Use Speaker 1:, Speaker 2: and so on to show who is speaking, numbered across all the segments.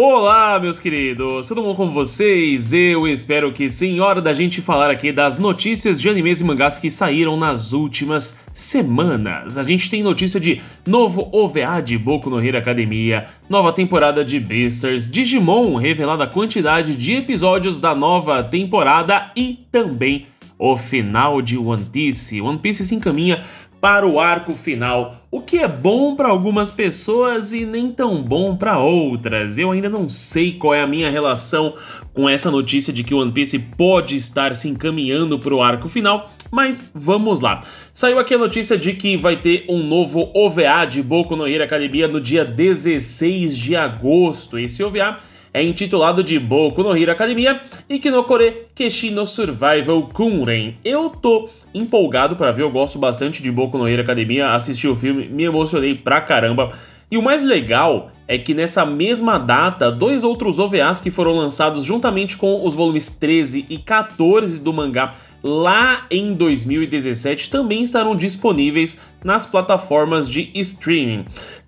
Speaker 1: Olá, meus queridos, tudo bom com vocês? Eu espero que sim. Hora da gente falar aqui das notícias de animes e mangás que saíram nas últimas semanas. A gente tem notícia de novo OVA de Boku no Hero Academia, nova temporada de Beasters, Digimon revelada a quantidade de episódios da nova temporada e também o final de One Piece. One Piece se encaminha para o arco final, o que é bom para algumas pessoas e nem tão bom para outras. Eu ainda não sei qual é a minha relação com essa notícia de que One Piece pode estar se encaminhando para o arco final, mas vamos lá. Saiu aqui a notícia de que vai ter um novo OVA de Boku no Hero Academia no dia 16 de agosto. Esse OVA é intitulado de Boku no Hero Academia e Kinokore Keshi no Survival Kunren. Eu tô empolgado para ver, eu gosto bastante de Boku no Hero Academia, assisti o filme, me emocionei pra caramba. E o mais legal é que nessa mesma data, dois outros OVAs que foram lançados juntamente com os volumes 13 e 14 do mangá lá em 2017 também estarão disponíveis nas plataformas de streaming.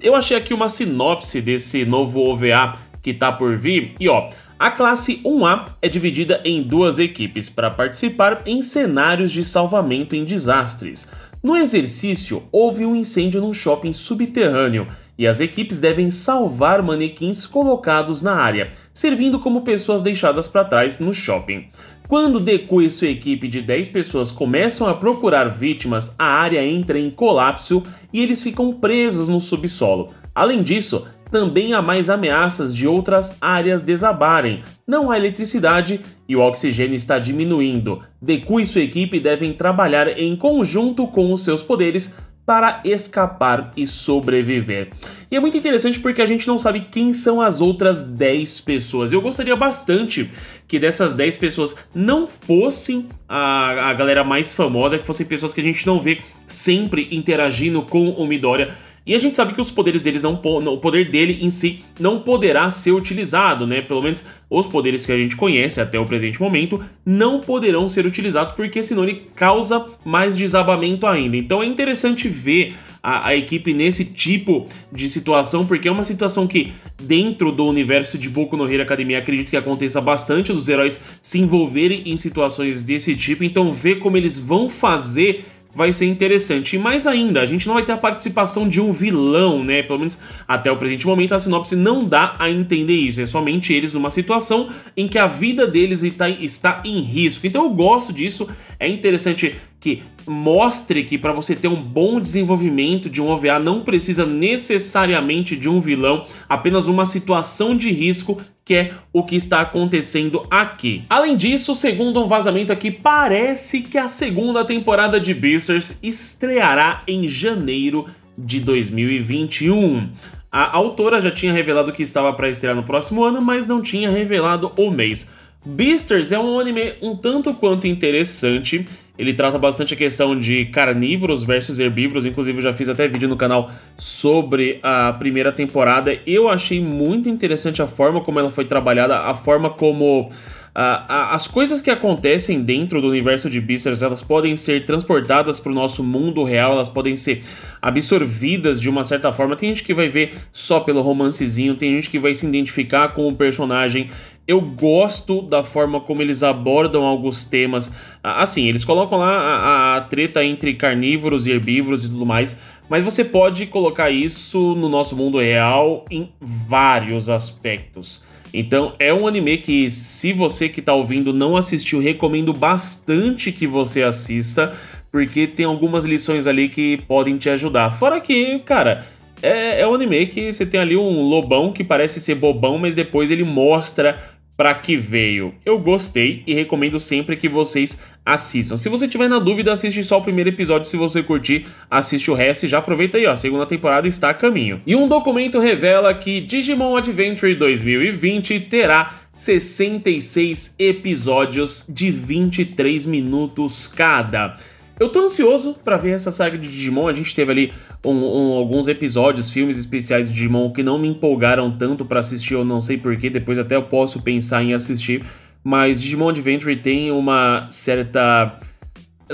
Speaker 1: Eu achei aqui uma sinopse desse novo OVA que está por vir. E ó, a classe 1A é dividida em duas equipes para participar em cenários de salvamento em desastres. No exercício, houve um incêndio num shopping subterrâneo e as equipes devem salvar manequins colocados na área, servindo como pessoas deixadas para trás no shopping. Quando Deku e sua equipe de 10 pessoas começam a procurar vítimas, a área entra em colapso e eles ficam presos no subsolo. Além disso, também há mais ameaças de outras áreas desabarem. Não há eletricidade e o oxigênio está diminuindo. Deku e sua equipe devem trabalhar em conjunto com os seus poderes para escapar e sobreviver. E é muito interessante porque a gente não sabe quem são as outras 10 pessoas. Eu gostaria bastante que dessas 10 pessoas não fossem a, a galera mais famosa, que fossem pessoas que a gente não vê sempre interagindo com o Midoriya. E a gente sabe que os poderes deles não o poder dele em si não poderá ser utilizado, né? Pelo menos os poderes que a gente conhece até o presente momento não poderão ser utilizados porque senão ele causa mais desabamento ainda. Então é interessante ver a, a, equipe nesse tipo de situação, porque é uma situação que, dentro do universo de Boku no Hero Academia, acredito que aconteça bastante dos heróis se envolverem em situações desse tipo. Então, ver como eles vão fazer vai ser interessante. E mais ainda, a gente não vai ter a participação de um vilão, né? Pelo menos até o presente momento, a sinopse não dá a entender isso. É somente eles numa situação em que a vida deles está, em risco. Então eu gosto disso. É interessante que mostre que para você ter um bom desenvolvimento de um OVA não precisa necessariamente de um vilão, apenas uma situação de risco que é o que está acontecendo aqui. Além disso, segundo um vazamento aqui, parece que a segunda temporada de Beasters estreará em janeiro de 2021. A autora já tinha revelado que estava para estrear no próximo ano, mas não tinha revelado o mês. Beasters é um anime um tanto quanto interessante. Ele trata bastante a questão de carnívoros versus herbívoros. Inclusive, eu já fiz até vídeo no canal sobre a primeira temporada. Eu achei muito interessante a forma como ela foi trabalhada, a forma como as coisas que acontecem dentro do universo de Beasters, elas podem ser transportadas para o nosso mundo real, elas podem ser absorvidas de uma certa forma. Tem gente que vai ver só pelo romancezinho, tem gente que vai se identificar com o personagem. Eu gosto da forma como eles abordam alguns temas. Assim, eles colocam lá a, a treta entre carnívoros e herbívoros e tudo mais, mas você pode colocar isso no nosso mundo real em vários aspectos. Então é um anime que, se você que está ouvindo não assistiu, recomendo bastante que você assista, porque tem algumas lições ali que podem te ajudar. Fora que, cara, é, é um anime que você tem ali um lobão que parece ser bobão, mas depois ele mostra para que veio. Eu gostei e recomendo sempre que vocês assistam. Se você tiver na dúvida, assiste só o primeiro episódio. Se você curtir, assiste o resto e já aproveita aí, ó. A segunda temporada está a caminho. E um documento revela que Digimon Adventure 2020 terá 66 episódios de 23 minutos cada. Eu tô ansioso para ver essa saga de Digimon. A gente teve ali um, um, alguns episódios, filmes especiais de Digimon que não me empolgaram tanto para assistir, eu não sei porquê. Depois até eu posso pensar em assistir. Mas Digimon Adventure tem uma certa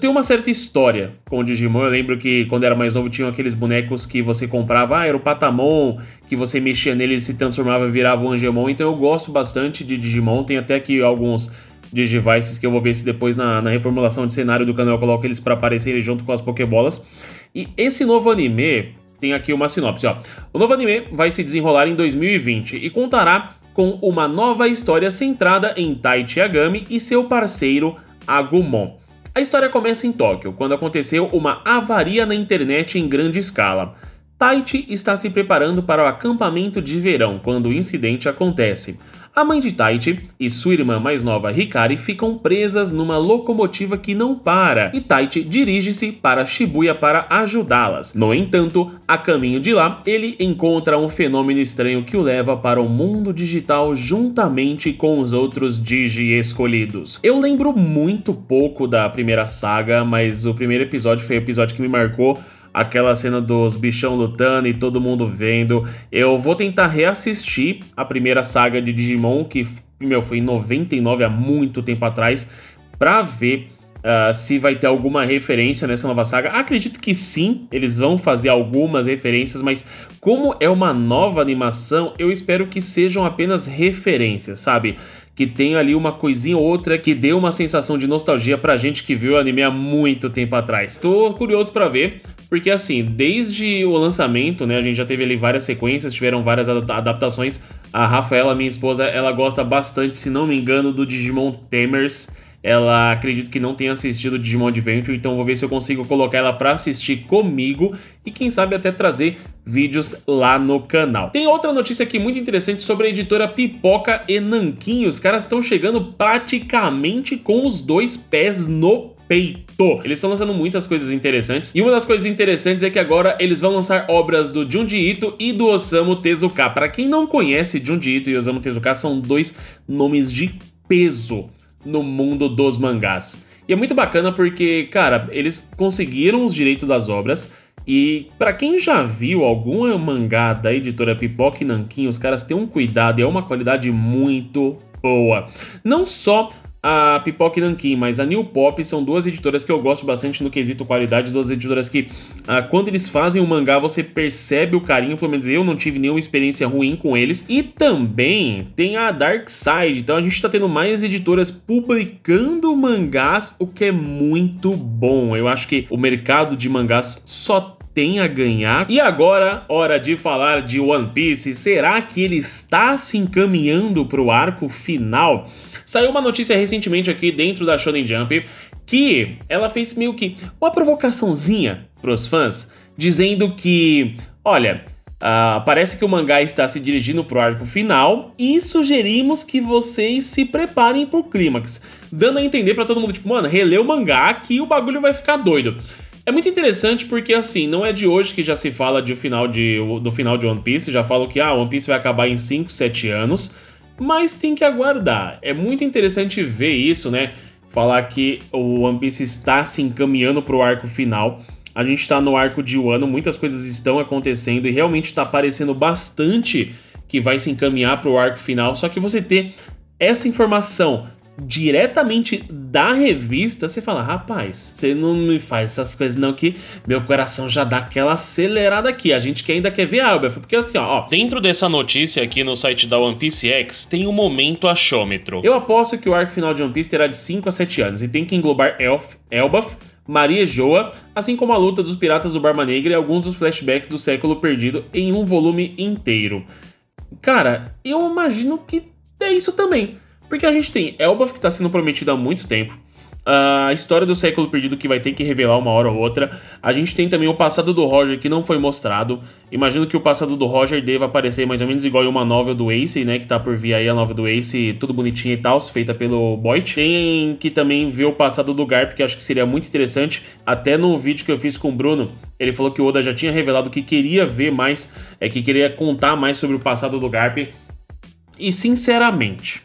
Speaker 1: tenho uma certa história com o Digimon. Eu lembro que quando era mais novo tinham aqueles bonecos que você comprava, ah, era o Patamon, que você mexia nele, ele se transformava e virava um Angemon. Então eu gosto bastante de Digimon. Tem até aqui alguns Digivices que eu vou ver se depois na, na reformulação de cenário do canal eu coloco eles para aparecerem junto com as Pokébolas. E esse novo anime tem aqui uma sinopse, ó. O novo anime vai se desenrolar em 2020 e contará com uma nova história centrada em Taichi Agami e seu parceiro Agumon. A história começa em Tóquio, quando aconteceu uma avaria na internet em grande escala. Taichi está se preparando para o acampamento de verão quando o incidente acontece. A mãe de Taichi e sua irmã mais nova Hikari ficam presas numa locomotiva que não para e Taichi dirige-se para Shibuya para ajudá-las. No entanto, a caminho de lá, ele encontra um fenômeno estranho que o leva para o mundo digital juntamente com os outros Digi escolhidos. Eu lembro muito pouco da primeira saga, mas o primeiro episódio foi o episódio que me marcou aquela cena dos bichão lutando e todo mundo vendo. Eu vou tentar reassistir a primeira saga de Digimon, que, meu, foi em 99, há muito tempo atrás, pra ver Uh, se vai ter alguma referência nessa nova saga. Acredito que sim, eles vão fazer algumas referências, mas como é uma nova animação, eu espero que sejam apenas referências, sabe? que tem ali uma coisinha ou outra que dê uma sensação de nostalgia pra gente que viu o anime há muito tempo atrás. Tô curioso para ver, porque assim, desde o lançamento, né, a gente já teve ali várias sequências, tiveram várias adaptações. A Rafaela, minha esposa, ela gosta bastante, se não me engano, do Digimon Tamers. Ela acredito que não tenha assistido Digimon Adventure, então vou ver se eu consigo colocar ela para assistir comigo e quem sabe até trazer vídeos lá no canal. Tem outra notícia aqui muito interessante sobre a editora Pipoca e Nanquim. Os caras estão chegando praticamente com os dois pés no peito. Eles estão lançando muitas coisas interessantes. E uma das coisas interessantes é que agora eles vão lançar obras do Junji Ito e do Osamu Tezuka. Para quem não conhece, Junji Ito e Osamu Tezuka são dois nomes de peso no mundo dos mangás. E é muito bacana porque, cara, eles conseguiram os direitos das obras. E para quem já viu algum mangá da editora Pipoca e Nanquim, os caras têm um cuidado e é uma qualidade muito boa. Não só a Pipoca e Nankin, mas a New Pop são duas editoras que eu gosto bastante no quesito qualidade, duas editoras que ah, quando eles fazem o mangá você percebe o carinho, pelo menos eu não tive nenhuma experiência ruim com eles. E também tem a Dark Side, então a gente tá tendo mais editoras publicando mangás, o que é muito bom. Eu acho que o mercado de mangás só tem a ganhar. E agora, hora de falar de One Piece. Será que ele está se encaminhando para o arco final? Saiu uma notícia recentemente aqui dentro da Shonen Jump que ela fez meio que uma provocaçãozinha para os fãs, dizendo que, olha, uh, parece que o mangá está se dirigindo para o arco final e sugerimos que vocês se preparem para o clímax, dando a entender para todo mundo tipo, mano, relê o mangá que o bagulho vai ficar doido. É muito interessante porque, assim, não é de hoje que já se fala de final de, do final de One Piece. Já falam que ah, One Piece vai acabar em 5, 7 anos. Mas tem que aguardar. É muito interessante ver isso, né? Falar que o One Piece está se encaminhando para o arco final. A gente está no arco de Wano, muitas coisas estão acontecendo e realmente está parecendo bastante que vai se encaminhar para o arco final. Só que você ter essa informação diretamente da revista, você fala, rapaz, você não me faz essas coisas não que meu coração já dá aquela acelerada aqui. A gente que ainda quer ver a porque assim, ó, ó, dentro dessa notícia aqui no site da One Piece X tem um momento achômetro. Eu aposto que o arco final de One Piece terá de 5 a 7 anos e tem que englobar Elf, Elbaf, Maria Joa, assim como a luta dos piratas do Barba Negra e alguns dos flashbacks do século perdido em um volume inteiro. Cara, eu imagino que é isso também. Porque a gente tem Elbaf que está sendo prometido há muito tempo. A história do século perdido que vai ter que revelar uma hora ou outra. A gente tem também o passado do Roger que não foi mostrado. Imagino que o passado do Roger deva aparecer mais ou menos igual em uma novel do Ace, né? Que tá por vir aí a novel do Ace, tudo bonitinho e tal, feita pelo Boyd. Tem que também ver o passado do Garp, que acho que seria muito interessante. Até no vídeo que eu fiz com o Bruno, ele falou que o Oda já tinha revelado que queria ver mais, é que queria contar mais sobre o passado do Garp. E sinceramente,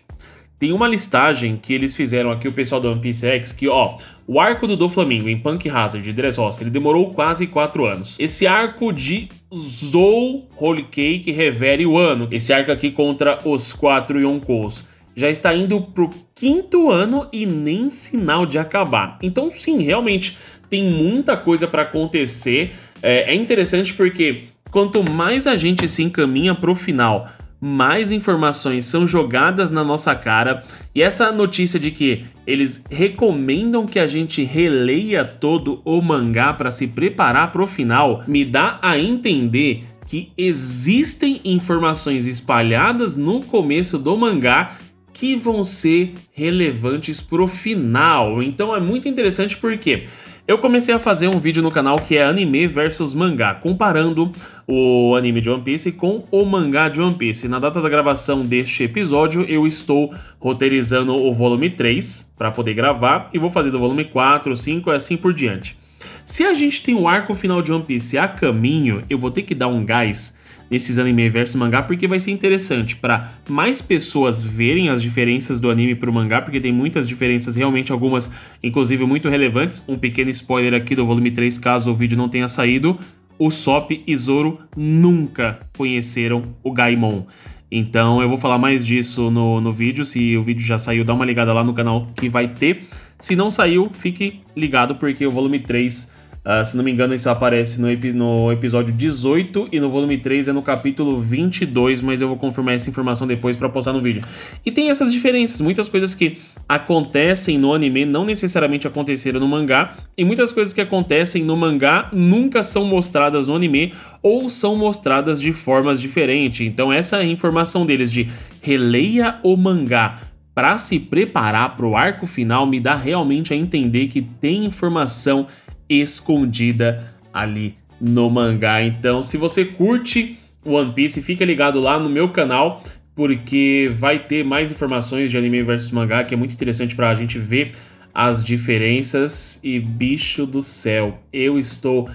Speaker 1: tem uma listagem que eles fizeram aqui, o pessoal da One Piece X, que, ó, o arco do Doflamingo em Punk Hazard de Dressrosa, ele demorou quase 4 anos. Esse arco de Zou Holy Cake revere o ano, esse arco aqui contra os 4 Yonkous já está indo pro quinto ano e nem sinal de acabar. Então, sim, realmente tem muita coisa para acontecer. É, é interessante porque quanto mais a gente se encaminha pro final, mais informações são jogadas na nossa cara. E essa notícia de que eles recomendam que a gente releia todo o mangá para se preparar para o final me dá a entender que existem informações espalhadas no começo do mangá que vão ser relevantes pro final. Então é muito interessante porque eu comecei a fazer um vídeo no canal que é anime versus mangá, comparando o anime de One Piece com o mangá de One Piece. Na data da gravação deste episódio, eu estou roteirizando o volume 3 para poder gravar e vou fazer do volume 4, 5 e assim por diante. Se a gente tem o arco final de One Piece a caminho, eu vou ter que dar um gás nesses anime versus mangá, porque vai ser interessante para mais pessoas verem as diferenças do anime pro mangá, porque tem muitas diferenças, realmente algumas, inclusive, muito relevantes. Um pequeno spoiler aqui do volume 3, caso o vídeo não tenha saído. O Sop e Zoro nunca conheceram o Gaimon. Então eu vou falar mais disso no, no vídeo. Se o vídeo já saiu, dá uma ligada lá no canal que vai ter. Se não saiu, fique ligado porque o volume 3 Uh, se não me engano, isso aparece no, epi no, episódio 18 e no volume 3 é no capítulo 22, mas eu vou confirmar essa informação depois para postar no vídeo. E tem essas diferenças, muitas coisas que acontecem no anime não necessariamente aconteceram no mangá, e muitas coisas que acontecem no mangá nunca são mostradas no anime ou são mostradas de formas diferentes. Então, essa informação deles de releia o mangá para se preparar para o arco final me dá realmente a entender que tem informação escondida ali no mangá. Então, se você curte One Piece, fica ligado lá no meu canal, porque vai ter mais informações de anime versus mangá, que é muito interessante para a gente ver as diferenças. E bicho do céu, eu estou.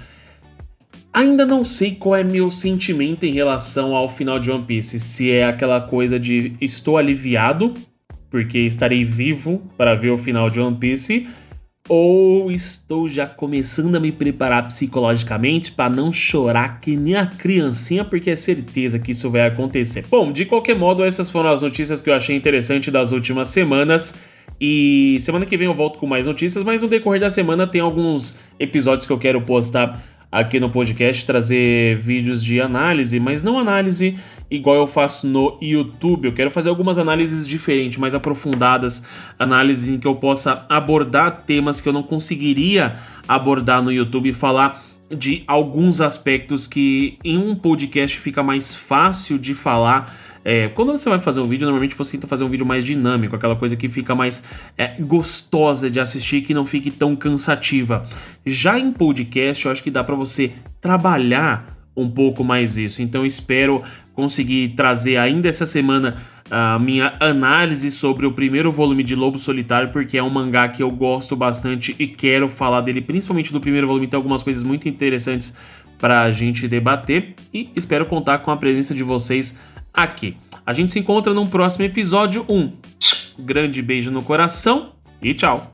Speaker 1: Ainda não sei qual é meu sentimento em relação ao final de One Piece. Se é aquela coisa de estou aliviado, porque estarei vivo para ver o final de One Piece ou estou já começando a me preparar psicologicamente para não chorar que nem a criancinha, porque é certeza que isso vai acontecer. Bom, de qualquer modo, essas foram as notícias que eu achei interessante das últimas semanas. E semana que vem eu volto com mais notícias, mas no decorrer da semana tem alguns episódios que eu quero postar aqui no podcast trazer vídeos de análise, mas não análise igual eu faço no YouTube. Eu quero fazer algumas análises diferentes, mais aprofundadas, análises em que eu possa abordar temas que eu não conseguiria abordar no YouTube e falar de alguns aspectos que em um podcast fica mais fácil de falar é, quando você vai fazer um vídeo, normalmente você tenta fazer um vídeo mais dinâmico, aquela coisa que fica mais é, gostosa de assistir, que não fique tão cansativa. Já em podcast, eu acho que dá para você trabalhar um pouco mais isso. Então espero conseguir trazer ainda essa semana a minha análise sobre o primeiro volume de Lobo Solitário, porque é um mangá que eu gosto bastante e quero falar dele, principalmente do primeiro volume, tem algumas coisas muito interessantes para a gente debater e espero contar com a presença de vocês aqui. A gente se encontra num próximo episódio. Um grande beijo no coração e tchau!